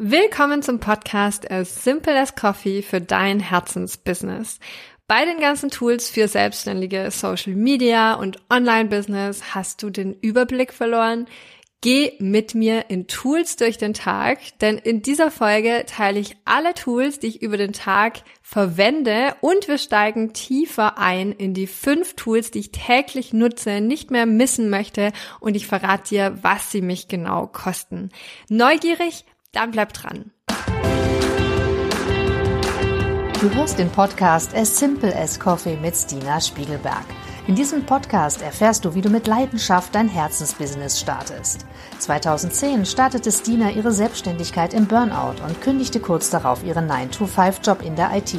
Willkommen zum Podcast As Simple as Coffee für dein Herzensbusiness. Bei den ganzen Tools für selbstständige Social Media und Online-Business hast du den Überblick verloren. Geh mit mir in Tools durch den Tag, denn in dieser Folge teile ich alle Tools, die ich über den Tag verwende und wir steigen tiefer ein in die fünf Tools, die ich täglich nutze, nicht mehr missen möchte und ich verrate dir, was sie mich genau kosten. Neugierig? Dann bleib dran. Du hörst den Podcast As Simple as Coffee mit Stina Spiegelberg. In diesem Podcast erfährst du, wie du mit Leidenschaft dein Herzensbusiness startest. 2010 startete Stina ihre Selbstständigkeit im Burnout und kündigte kurz darauf ihren 9-to-5-Job in der IT.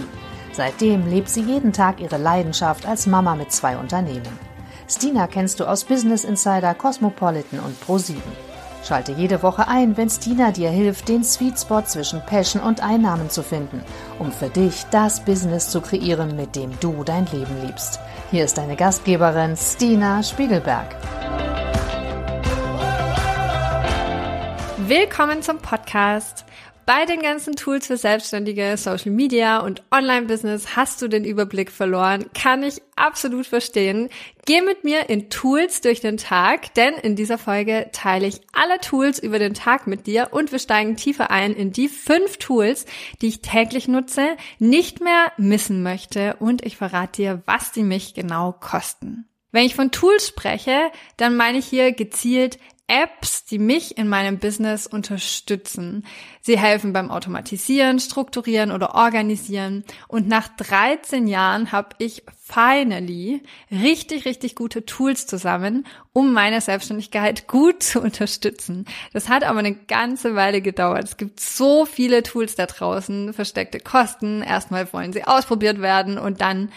Seitdem lebt sie jeden Tag ihre Leidenschaft als Mama mit zwei Unternehmen. Stina kennst du aus Business Insider, Cosmopolitan und Pro7. Schalte jede Woche ein, wenn Stina dir hilft, den Sweet Spot zwischen Passion und Einnahmen zu finden, um für dich das Business zu kreieren, mit dem du dein Leben liebst. Hier ist deine Gastgeberin Stina Spiegelberg. Willkommen zum Podcast. Bei den ganzen Tools für Selbstständige, Social Media und Online-Business hast du den Überblick verloren. Kann ich absolut verstehen. Geh mit mir in Tools durch den Tag, denn in dieser Folge teile ich alle Tools über den Tag mit dir und wir steigen tiefer ein in die fünf Tools, die ich täglich nutze, nicht mehr missen möchte und ich verrate dir, was die mich genau kosten. Wenn ich von Tools spreche, dann meine ich hier gezielt Apps, die mich in meinem Business unterstützen. Sie helfen beim Automatisieren, Strukturieren oder Organisieren. Und nach 13 Jahren habe ich finally richtig, richtig gute Tools zusammen, um meine Selbstständigkeit gut zu unterstützen. Das hat aber eine ganze Weile gedauert. Es gibt so viele Tools da draußen, versteckte Kosten. Erstmal wollen sie ausprobiert werden und dann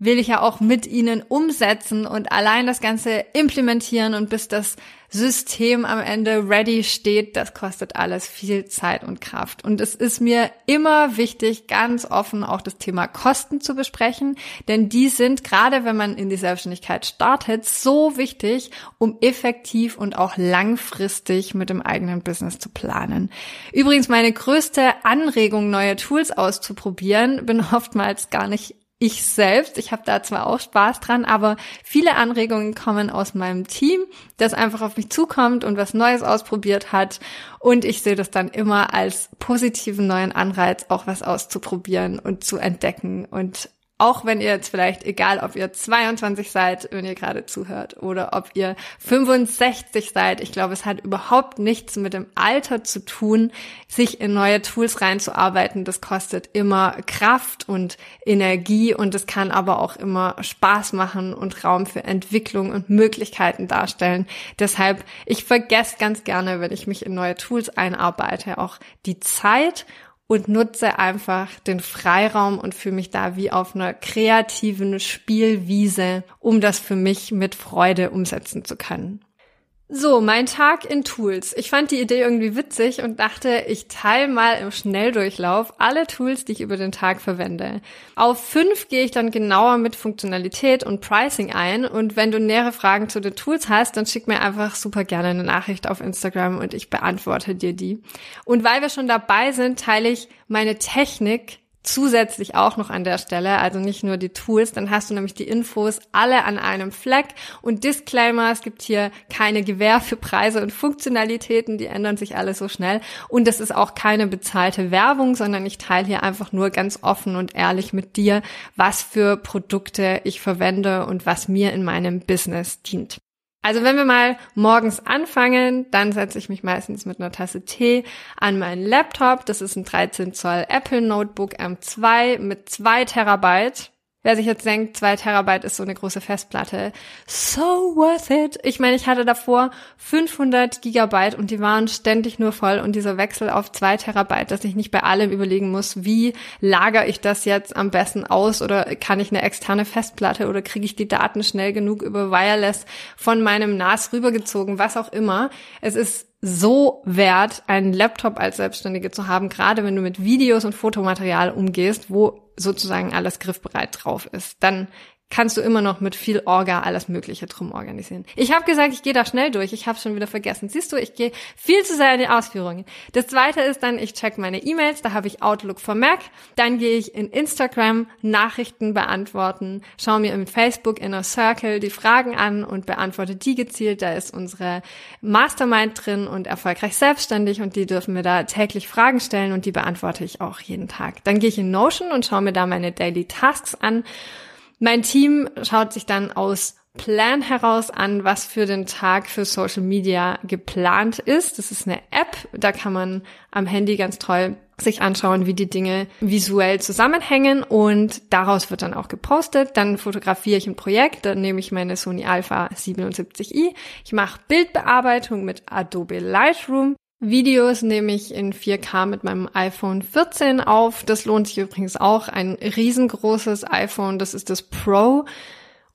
will ich ja auch mit ihnen umsetzen und allein das Ganze implementieren und bis das System am Ende ready steht, das kostet alles viel Zeit und Kraft. Und es ist mir immer wichtig, ganz offen auch das Thema Kosten zu besprechen, denn die sind gerade, wenn man in die Selbstständigkeit startet, so wichtig, um effektiv und auch langfristig mit dem eigenen Business zu planen. Übrigens, meine größte Anregung, neue Tools auszuprobieren, bin oftmals gar nicht ich selbst. Ich habe da zwar auch Spaß dran, aber viele Anregungen kommen aus meinem Team, das einfach auf mich zukommt und was Neues ausprobiert hat. Und ich sehe das dann immer als positiven neuen Anreiz, auch was auszuprobieren und zu entdecken und auch wenn ihr jetzt vielleicht, egal ob ihr 22 seid, wenn ihr gerade zuhört, oder ob ihr 65 seid, ich glaube, es hat überhaupt nichts mit dem Alter zu tun, sich in neue Tools reinzuarbeiten. Das kostet immer Kraft und Energie und es kann aber auch immer Spaß machen und Raum für Entwicklung und Möglichkeiten darstellen. Deshalb, ich vergesse ganz gerne, wenn ich mich in neue Tools einarbeite, auch die Zeit und nutze einfach den Freiraum und fühle mich da wie auf einer kreativen Spielwiese, um das für mich mit Freude umsetzen zu können. So, mein Tag in Tools. Ich fand die Idee irgendwie witzig und dachte, ich teile mal im Schnelldurchlauf alle Tools, die ich über den Tag verwende. Auf fünf gehe ich dann genauer mit Funktionalität und Pricing ein und wenn du nähere Fragen zu den Tools hast, dann schick mir einfach super gerne eine Nachricht auf Instagram und ich beantworte dir die. Und weil wir schon dabei sind, teile ich meine Technik zusätzlich auch noch an der Stelle, also nicht nur die Tools, dann hast du nämlich die Infos alle an einem Fleck und Disclaimer, es gibt hier keine Gewähr für Preise und Funktionalitäten, die ändern sich alle so schnell und das ist auch keine bezahlte Werbung, sondern ich teile hier einfach nur ganz offen und ehrlich mit dir, was für Produkte ich verwende und was mir in meinem Business dient. Also wenn wir mal morgens anfangen, dann setze ich mich meistens mit einer Tasse Tee an meinen Laptop. Das ist ein 13 Zoll Apple Notebook M2 mit zwei Terabyte. Wer sich jetzt denkt, zwei Terabyte ist so eine große Festplatte. So worth it. Ich meine, ich hatte davor 500 Gigabyte und die waren ständig nur voll und dieser Wechsel auf zwei Terabyte, dass ich nicht bei allem überlegen muss, wie lagere ich das jetzt am besten aus oder kann ich eine externe Festplatte oder kriege ich die Daten schnell genug über Wireless von meinem NAS rübergezogen, was auch immer. Es ist so wert, einen Laptop als Selbstständige zu haben, gerade wenn du mit Videos und Fotomaterial umgehst, wo sozusagen alles griffbereit drauf ist. Dann kannst du immer noch mit viel Orga alles Mögliche drum organisieren. Ich habe gesagt, ich gehe da schnell durch. Ich habe schon wieder vergessen. Siehst du, ich gehe viel zu sehr in die Ausführungen. Das zweite ist dann, ich check meine E-Mails. Da habe ich Outlook for Mac. Dann gehe ich in Instagram Nachrichten beantworten, schaue mir im Facebook Inner Circle die Fragen an und beantworte die gezielt. Da ist unsere Mastermind drin und erfolgreich selbstständig und die dürfen mir da täglich Fragen stellen und die beantworte ich auch jeden Tag. Dann gehe ich in Notion und schaue mir da meine Daily Tasks an mein Team schaut sich dann aus Plan heraus an, was für den Tag für Social Media geplant ist. Das ist eine App, da kann man am Handy ganz toll sich anschauen, wie die Dinge visuell zusammenhängen und daraus wird dann auch gepostet. Dann fotografiere ich ein Projekt, dann nehme ich meine Sony Alpha 77i. Ich mache Bildbearbeitung mit Adobe Lightroom Videos nehme ich in 4K mit meinem iPhone 14 auf. Das lohnt sich übrigens auch. Ein riesengroßes iPhone, das ist das Pro.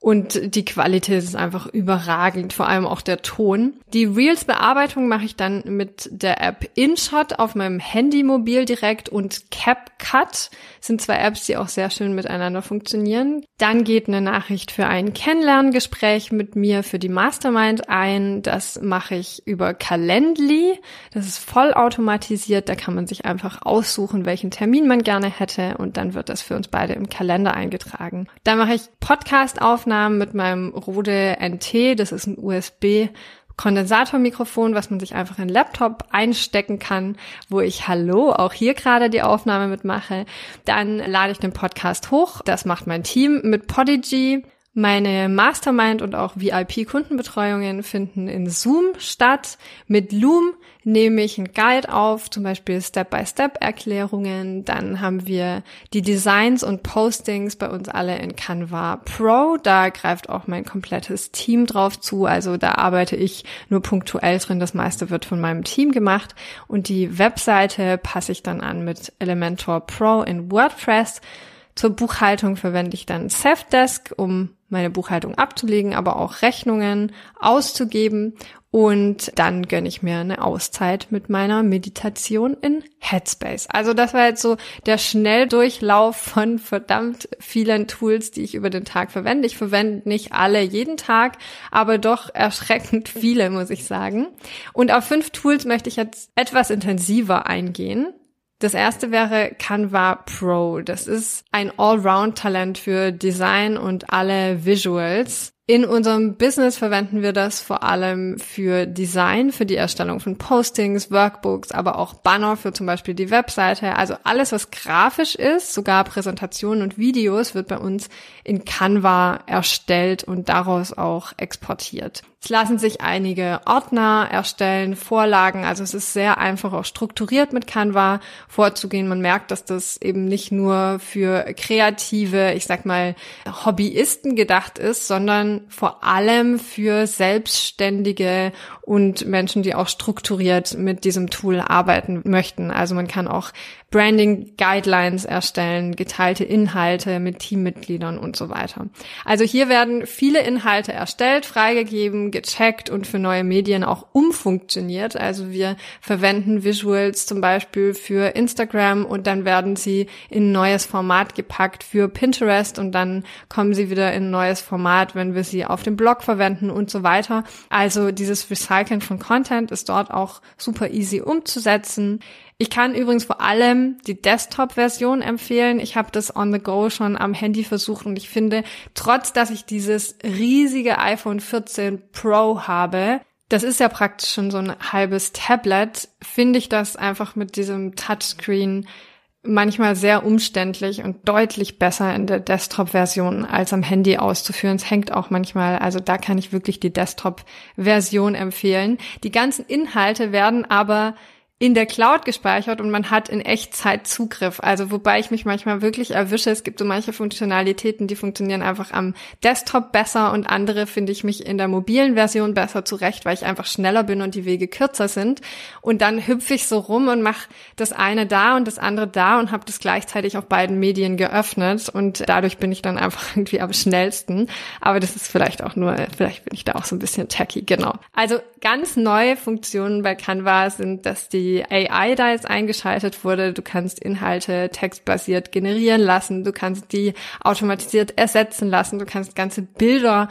Und die Qualität ist einfach überragend, vor allem auch der Ton. Die Reels-Bearbeitung mache ich dann mit der App InShot auf meinem Handymobil direkt und CapCut sind zwei Apps, die auch sehr schön miteinander funktionieren. Dann geht eine Nachricht für ein Kennenlerngespräch mit mir für die Mastermind ein. Das mache ich über Calendly. Das ist vollautomatisiert. Da kann man sich einfach aussuchen, welchen Termin man gerne hätte und dann wird das für uns beide im Kalender eingetragen. Dann mache ich Podcast-Aufnahmen Aufnahmen mit meinem Rode NT. Das ist ein USB Kondensatormikrofon, was man sich einfach in den Laptop einstecken kann, wo ich Hallo auch hier gerade die Aufnahme mitmache. Dann lade ich den Podcast hoch. Das macht mein Team mit Podigy. Meine Mastermind und auch VIP-Kundenbetreuungen finden in Zoom statt. Mit Loom nehme ich einen Guide auf, zum Beispiel Step-by-Step-Erklärungen. Dann haben wir die Designs und Postings bei uns alle in Canva Pro. Da greift auch mein komplettes Team drauf zu. Also da arbeite ich nur punktuell drin. Das meiste wird von meinem Team gemacht. Und die Webseite passe ich dann an mit Elementor Pro in WordPress. Zur Buchhaltung verwende ich dann Safdesk, um meine Buchhaltung abzulegen, aber auch Rechnungen auszugeben. Und dann gönne ich mir eine Auszeit mit meiner Meditation in Headspace. Also das war jetzt so der Schnelldurchlauf von verdammt vielen Tools, die ich über den Tag verwende. Ich verwende nicht alle jeden Tag, aber doch erschreckend viele, muss ich sagen. Und auf fünf Tools möchte ich jetzt etwas intensiver eingehen. Das erste wäre Canva Pro. Das ist ein Allround-Talent für Design und alle Visuals. In unserem Business verwenden wir das vor allem für Design, für die Erstellung von Postings, Workbooks, aber auch Banner für zum Beispiel die Webseite. Also alles, was grafisch ist, sogar Präsentationen und Videos, wird bei uns in Canva erstellt und daraus auch exportiert. Es lassen sich einige Ordner erstellen, Vorlagen, also es ist sehr einfach auch strukturiert mit Canva vorzugehen. Man merkt, dass das eben nicht nur für kreative, ich sag mal, Hobbyisten gedacht ist, sondern vor allem für Selbstständige und Menschen, die auch strukturiert mit diesem Tool arbeiten möchten. Also man kann auch Branding Guidelines erstellen, geteilte Inhalte mit Teammitgliedern und so weiter. Also hier werden viele Inhalte erstellt, freigegeben, gecheckt und für neue Medien auch umfunktioniert. Also wir verwenden Visuals zum Beispiel für Instagram und dann werden sie in ein neues Format gepackt für Pinterest und dann kommen sie wieder in ein neues Format, wenn wir sie auf dem Blog verwenden und so weiter. Also dieses Recyceln von Content ist dort auch super easy umzusetzen. Ich kann übrigens vor allem die Desktop-Version empfehlen. Ich habe das on the go schon am Handy versucht und ich finde, trotz dass ich dieses riesige iPhone 14 Pro habe, das ist ja praktisch schon so ein halbes Tablet, finde ich das einfach mit diesem Touchscreen manchmal sehr umständlich und deutlich besser in der Desktop-Version als am Handy auszuführen. Es hängt auch manchmal, also da kann ich wirklich die Desktop-Version empfehlen. Die ganzen Inhalte werden aber in der Cloud gespeichert und man hat in Echtzeit Zugriff. Also wobei ich mich manchmal wirklich erwische, es gibt so manche Funktionalitäten, die funktionieren einfach am Desktop besser und andere finde ich mich in der mobilen Version besser zurecht, weil ich einfach schneller bin und die Wege kürzer sind. Und dann hüpfe ich so rum und mache das eine da und das andere da und habe das gleichzeitig auf beiden Medien geöffnet und dadurch bin ich dann einfach irgendwie am schnellsten. Aber das ist vielleicht auch nur, vielleicht bin ich da auch so ein bisschen tacky, genau. Also ganz neue Funktionen bei Canva sind, dass die die AI da jetzt eingeschaltet wurde. Du kannst Inhalte textbasiert generieren lassen, du kannst die automatisiert ersetzen lassen, du kannst ganze Bilder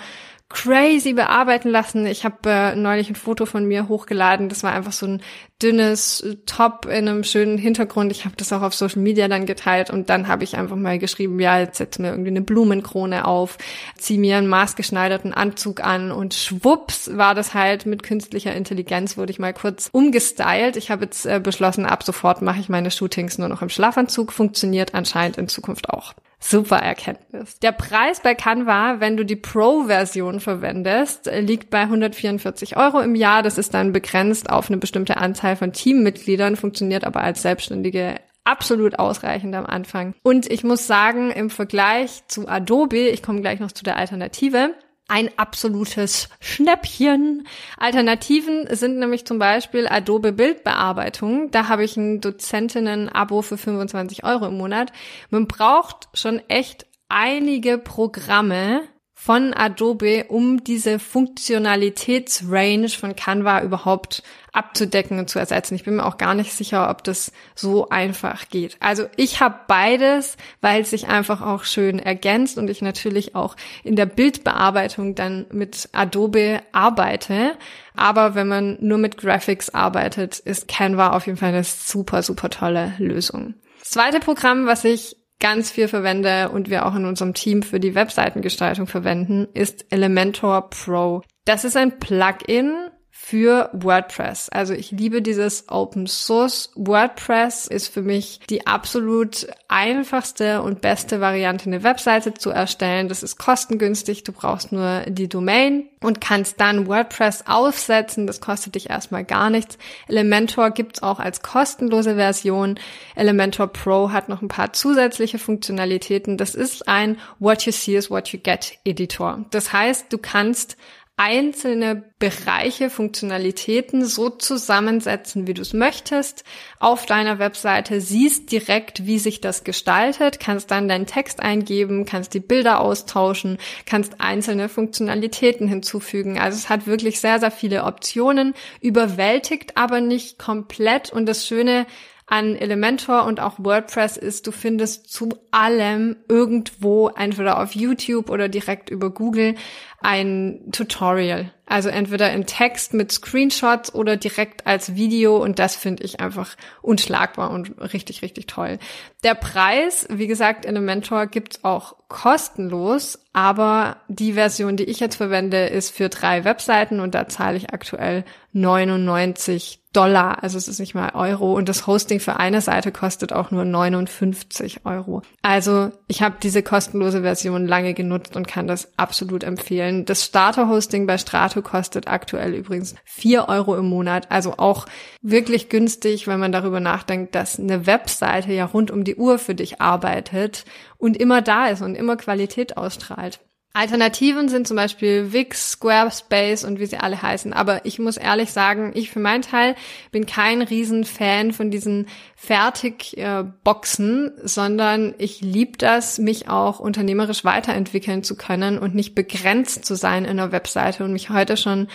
crazy bearbeiten lassen. Ich habe äh, neulich ein Foto von mir hochgeladen. Das war einfach so ein dünnes Top in einem schönen Hintergrund. Ich habe das auch auf Social Media dann geteilt und dann habe ich einfach mal geschrieben, ja, jetzt setz mir irgendwie eine Blumenkrone auf, zieh mir einen maßgeschneiderten Anzug an und schwupps war das halt mit künstlicher Intelligenz, wurde ich mal kurz umgestylt. Ich habe jetzt äh, beschlossen, ab sofort mache ich meine Shootings nur noch im Schlafanzug. Funktioniert anscheinend in Zukunft auch. Super Erkenntnis. Der Preis bei Canva, wenn du die Pro-Version verwendest, liegt bei 144 Euro im Jahr. Das ist dann begrenzt auf eine bestimmte Anzahl von Teammitgliedern, funktioniert aber als Selbstständige absolut ausreichend am Anfang. Und ich muss sagen, im Vergleich zu Adobe, ich komme gleich noch zu der Alternative, ein absolutes Schnäppchen. Alternativen sind nämlich zum Beispiel Adobe Bildbearbeitung. Da habe ich ein Dozentinnen-Abo für 25 Euro im Monat. Man braucht schon echt einige Programme, von Adobe, um diese Funktionalitätsrange von Canva überhaupt abzudecken und zu ersetzen. Ich bin mir auch gar nicht sicher, ob das so einfach geht. Also ich habe beides, weil es sich einfach auch schön ergänzt und ich natürlich auch in der Bildbearbeitung dann mit Adobe arbeite. Aber wenn man nur mit Graphics arbeitet, ist Canva auf jeden Fall eine super, super tolle Lösung. Das zweite Programm, was ich ganz viel verwende und wir auch in unserem Team für die Webseitengestaltung verwenden, ist Elementor Pro. Das ist ein Plugin für WordPress. Also ich liebe dieses Open Source. WordPress ist für mich die absolut einfachste und beste Variante, eine Webseite zu erstellen. Das ist kostengünstig. Du brauchst nur die Domain und kannst dann WordPress aufsetzen. Das kostet dich erstmal gar nichts. Elementor gibt's auch als kostenlose Version. Elementor Pro hat noch ein paar zusätzliche Funktionalitäten. Das ist ein What you see is what you get Editor. Das heißt, du kannst einzelne Bereiche, Funktionalitäten so zusammensetzen, wie du es möchtest. Auf deiner Webseite siehst direkt, wie sich das gestaltet, kannst dann deinen Text eingeben, kannst die Bilder austauschen, kannst einzelne Funktionalitäten hinzufügen. Also es hat wirklich sehr, sehr viele Optionen, überwältigt aber nicht komplett. Und das Schöne an Elementor und auch WordPress ist, du findest zu allem irgendwo, entweder auf YouTube oder direkt über Google, ein Tutorial. Also entweder in Text mit Screenshots oder direkt als Video und das finde ich einfach unschlagbar und richtig, richtig toll. Der Preis, wie gesagt, Elementor gibt's auch kostenlos, aber die Version, die ich jetzt verwende, ist für drei Webseiten und da zahle ich aktuell 99 Dollar, also es ist nicht mal Euro und das Hosting für eine Seite kostet auch nur 59 Euro. Also ich habe diese kostenlose Version lange genutzt und kann das absolut empfehlen. Das Starter-Hosting bei Strato kostet aktuell übrigens 4 Euro im Monat, also auch wirklich günstig, wenn man darüber nachdenkt, dass eine Webseite ja rund um die Uhr für dich arbeitet und immer da ist und immer Qualität ausstrahlt. Alternativen sind zum Beispiel Wix, Squarespace und wie sie alle heißen. Aber ich muss ehrlich sagen, ich für meinen Teil bin kein Riesenfan von diesen Fertigboxen, sondern ich liebe das, mich auch unternehmerisch weiterentwickeln zu können und nicht begrenzt zu sein in einer Webseite und mich heute schon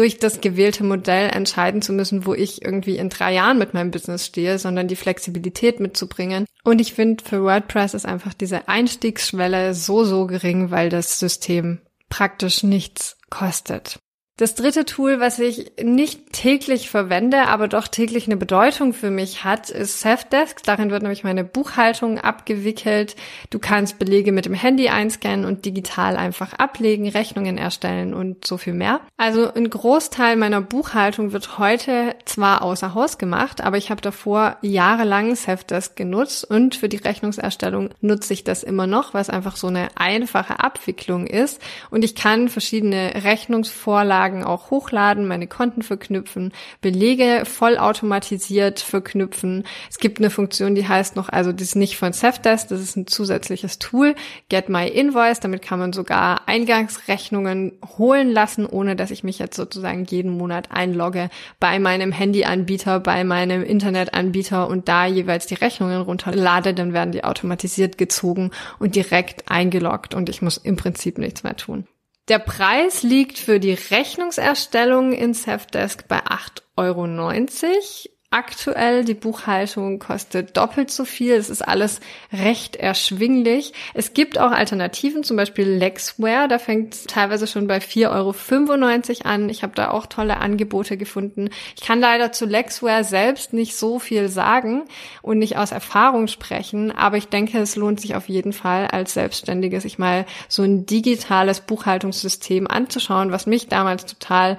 durch das gewählte Modell entscheiden zu müssen, wo ich irgendwie in drei Jahren mit meinem Business stehe, sondern die Flexibilität mitzubringen. Und ich finde, für WordPress ist einfach diese Einstiegsschwelle so, so gering, weil das System praktisch nichts kostet. Das dritte Tool, was ich nicht täglich verwende, aber doch täglich eine Bedeutung für mich hat, ist Safdesk. Darin wird nämlich meine Buchhaltung abgewickelt. Du kannst Belege mit dem Handy einscannen und digital einfach ablegen, Rechnungen erstellen und so viel mehr. Also ein Großteil meiner Buchhaltung wird heute zwar außer Haus gemacht, aber ich habe davor jahrelang Safdesk genutzt und für die Rechnungserstellung nutze ich das immer noch, was einfach so eine einfache Abwicklung ist. Und ich kann verschiedene Rechnungsvorlagen Unterlagen auch hochladen, meine Konten verknüpfen, Belege vollautomatisiert verknüpfen. Es gibt eine Funktion, die heißt noch, also das ist nicht von Safdesk, das ist ein zusätzliches Tool, Get My Invoice. Damit kann man sogar Eingangsrechnungen holen lassen, ohne dass ich mich jetzt sozusagen jeden Monat einlogge bei meinem Handyanbieter, bei meinem Internetanbieter und da jeweils die Rechnungen runterlade, dann werden die automatisiert gezogen und direkt eingeloggt und ich muss im Prinzip nichts mehr tun. Der Preis liegt für die Rechnungserstellung in Safdesk bei 8,90 Euro. Aktuell. Die Buchhaltung kostet doppelt so viel. Es ist alles recht erschwinglich. Es gibt auch Alternativen, zum Beispiel Lexware. Da fängt es teilweise schon bei 4,95 Euro an. Ich habe da auch tolle Angebote gefunden. Ich kann leider zu Lexware selbst nicht so viel sagen und nicht aus Erfahrung sprechen, aber ich denke, es lohnt sich auf jeden Fall als Selbstständige, sich mal so ein digitales Buchhaltungssystem anzuschauen, was mich damals total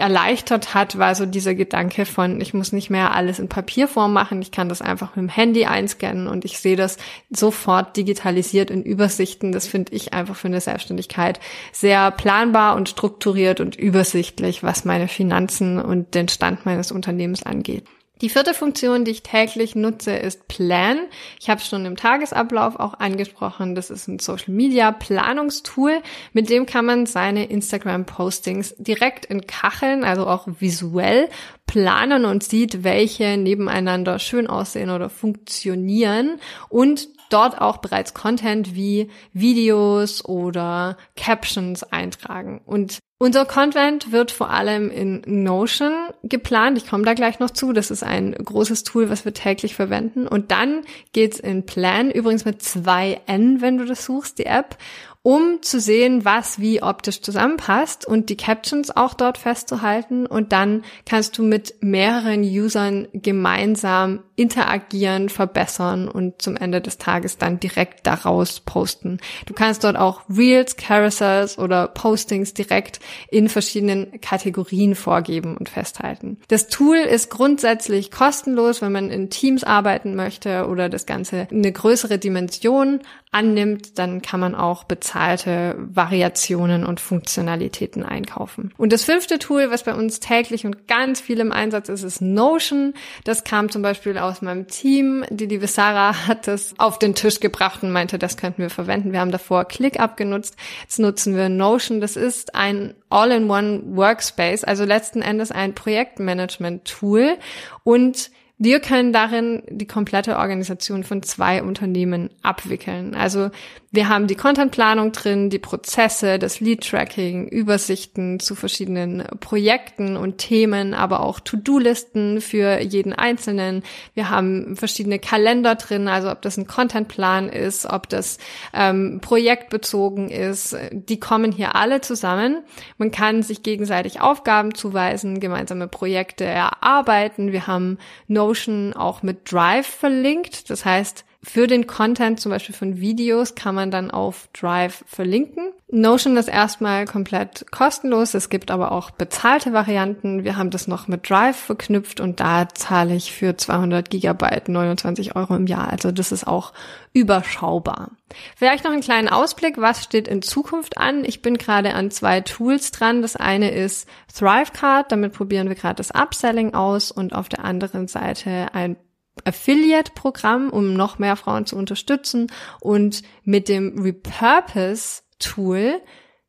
erleichtert hat, war so dieser Gedanke von, ich muss nicht mehr alles in Papierform machen, ich kann das einfach mit dem Handy einscannen und ich sehe das sofort digitalisiert in Übersichten. Das finde ich einfach für eine Selbstständigkeit sehr planbar und strukturiert und übersichtlich, was meine Finanzen und den Stand meines Unternehmens angeht. Die vierte Funktion, die ich täglich nutze, ist Plan. Ich habe es schon im Tagesablauf auch angesprochen. Das ist ein Social Media Planungstool. Mit dem kann man seine Instagram Postings direkt in Kacheln, also auch visuell planen und sieht, welche nebeneinander schön aussehen oder funktionieren und dort auch bereits Content wie Videos oder Captions eintragen. Und unser Content wird vor allem in Notion geplant. Ich komme da gleich noch zu. Das ist ein großes Tool, was wir täglich verwenden. Und dann geht's in Plan, übrigens mit zwei N, wenn du das suchst, die App um zu sehen, was wie optisch zusammenpasst und die Captions auch dort festzuhalten. Und dann kannst du mit mehreren Usern gemeinsam interagieren, verbessern und zum Ende des Tages dann direkt daraus posten. Du kannst dort auch Reels, Carousels oder Postings direkt in verschiedenen Kategorien vorgeben und festhalten. Das Tool ist grundsätzlich kostenlos, wenn man in Teams arbeiten möchte oder das Ganze eine größere Dimension annimmt, dann kann man auch bezahlte Variationen und Funktionalitäten einkaufen. Und das fünfte Tool, was bei uns täglich und ganz viel im Einsatz ist, ist Notion. Das kam zum Beispiel aus meinem Team. Die liebe Sarah hat das auf den Tisch gebracht und meinte, das könnten wir verwenden. Wir haben davor ClickUp genutzt. Jetzt nutzen wir Notion. Das ist ein All-in-One Workspace, also letzten Endes ein Projektmanagement-Tool und wir können darin die komplette Organisation von zwei Unternehmen abwickeln. Also wir haben die Contentplanung drin, die Prozesse, das Lead-Tracking, Übersichten zu verschiedenen Projekten und Themen, aber auch To-Do-Listen für jeden Einzelnen. Wir haben verschiedene Kalender drin, also ob das ein Contentplan ist, ob das ähm, projektbezogen ist. Die kommen hier alle zusammen. Man kann sich gegenseitig Aufgaben zuweisen, gemeinsame Projekte erarbeiten. Wir haben Notion auch mit Drive verlinkt. Das heißt, für den Content, zum Beispiel von Videos, kann man dann auf Drive verlinken. Notion ist erstmal komplett kostenlos. Es gibt aber auch bezahlte Varianten. Wir haben das noch mit Drive verknüpft und da zahle ich für 200 Gigabyte 29 Euro im Jahr. Also das ist auch überschaubar. Vielleicht noch einen kleinen Ausblick. Was steht in Zukunft an? Ich bin gerade an zwei Tools dran. Das eine ist Thrivecard. Damit probieren wir gerade das Upselling aus und auf der anderen Seite ein Affiliate-Programm, um noch mehr Frauen zu unterstützen. Und mit dem Repurpose-Tool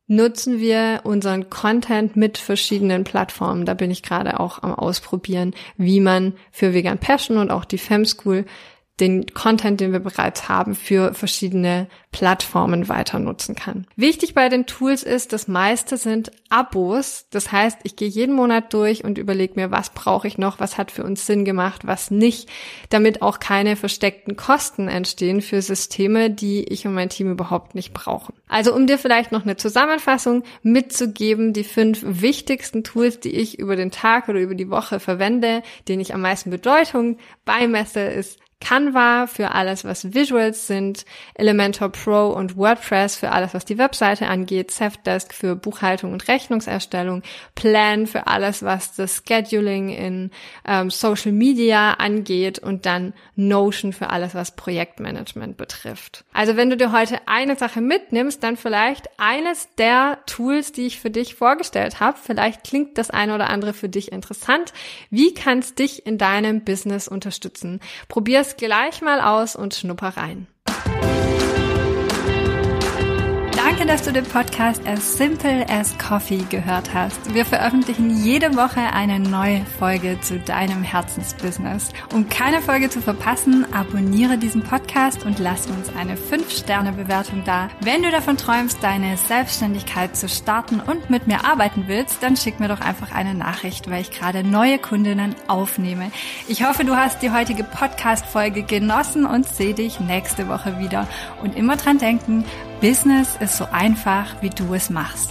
nutzen wir unseren Content mit verschiedenen Plattformen. Da bin ich gerade auch am Ausprobieren, wie man für Vegan Passion und auch die Fem School den Content, den wir bereits haben, für verschiedene Plattformen weiter nutzen kann. Wichtig bei den Tools ist, das meiste sind Abos. Das heißt, ich gehe jeden Monat durch und überlege mir, was brauche ich noch, was hat für uns Sinn gemacht, was nicht, damit auch keine versteckten Kosten entstehen für Systeme, die ich und mein Team überhaupt nicht brauchen. Also um dir vielleicht noch eine Zusammenfassung mitzugeben, die fünf wichtigsten Tools, die ich über den Tag oder über die Woche verwende, denen ich am meisten Bedeutung beimesse, ist Canva für alles, was Visuals sind, Elementor Pro und WordPress für alles, was die Webseite angeht, Safdesk für Buchhaltung und Rechnungserstellung, Plan für alles, was das Scheduling in ähm, Social Media angeht und dann Notion für alles, was Projektmanagement betrifft. Also wenn du dir heute eine Sache mitnimmst, dann vielleicht eines der Tools, die ich für dich vorgestellt habe. Vielleicht klingt das eine oder andere für dich interessant. Wie kannst dich in deinem Business unterstützen? Probier's gleich mal aus und schnupper rein. Danke, dass du den Podcast As Simple as Coffee gehört hast. Wir veröffentlichen jede Woche eine neue Folge zu deinem Herzensbusiness. Um keine Folge zu verpassen, abonniere diesen Podcast und lass uns eine 5-Sterne-Bewertung da. Wenn du davon träumst, deine Selbstständigkeit zu starten und mit mir arbeiten willst, dann schick mir doch einfach eine Nachricht, weil ich gerade neue Kundinnen aufnehme. Ich hoffe, du hast die heutige Podcast-Folge genossen und sehe dich nächste Woche wieder. Und immer dran denken, Business ist so einfach, wie du es machst.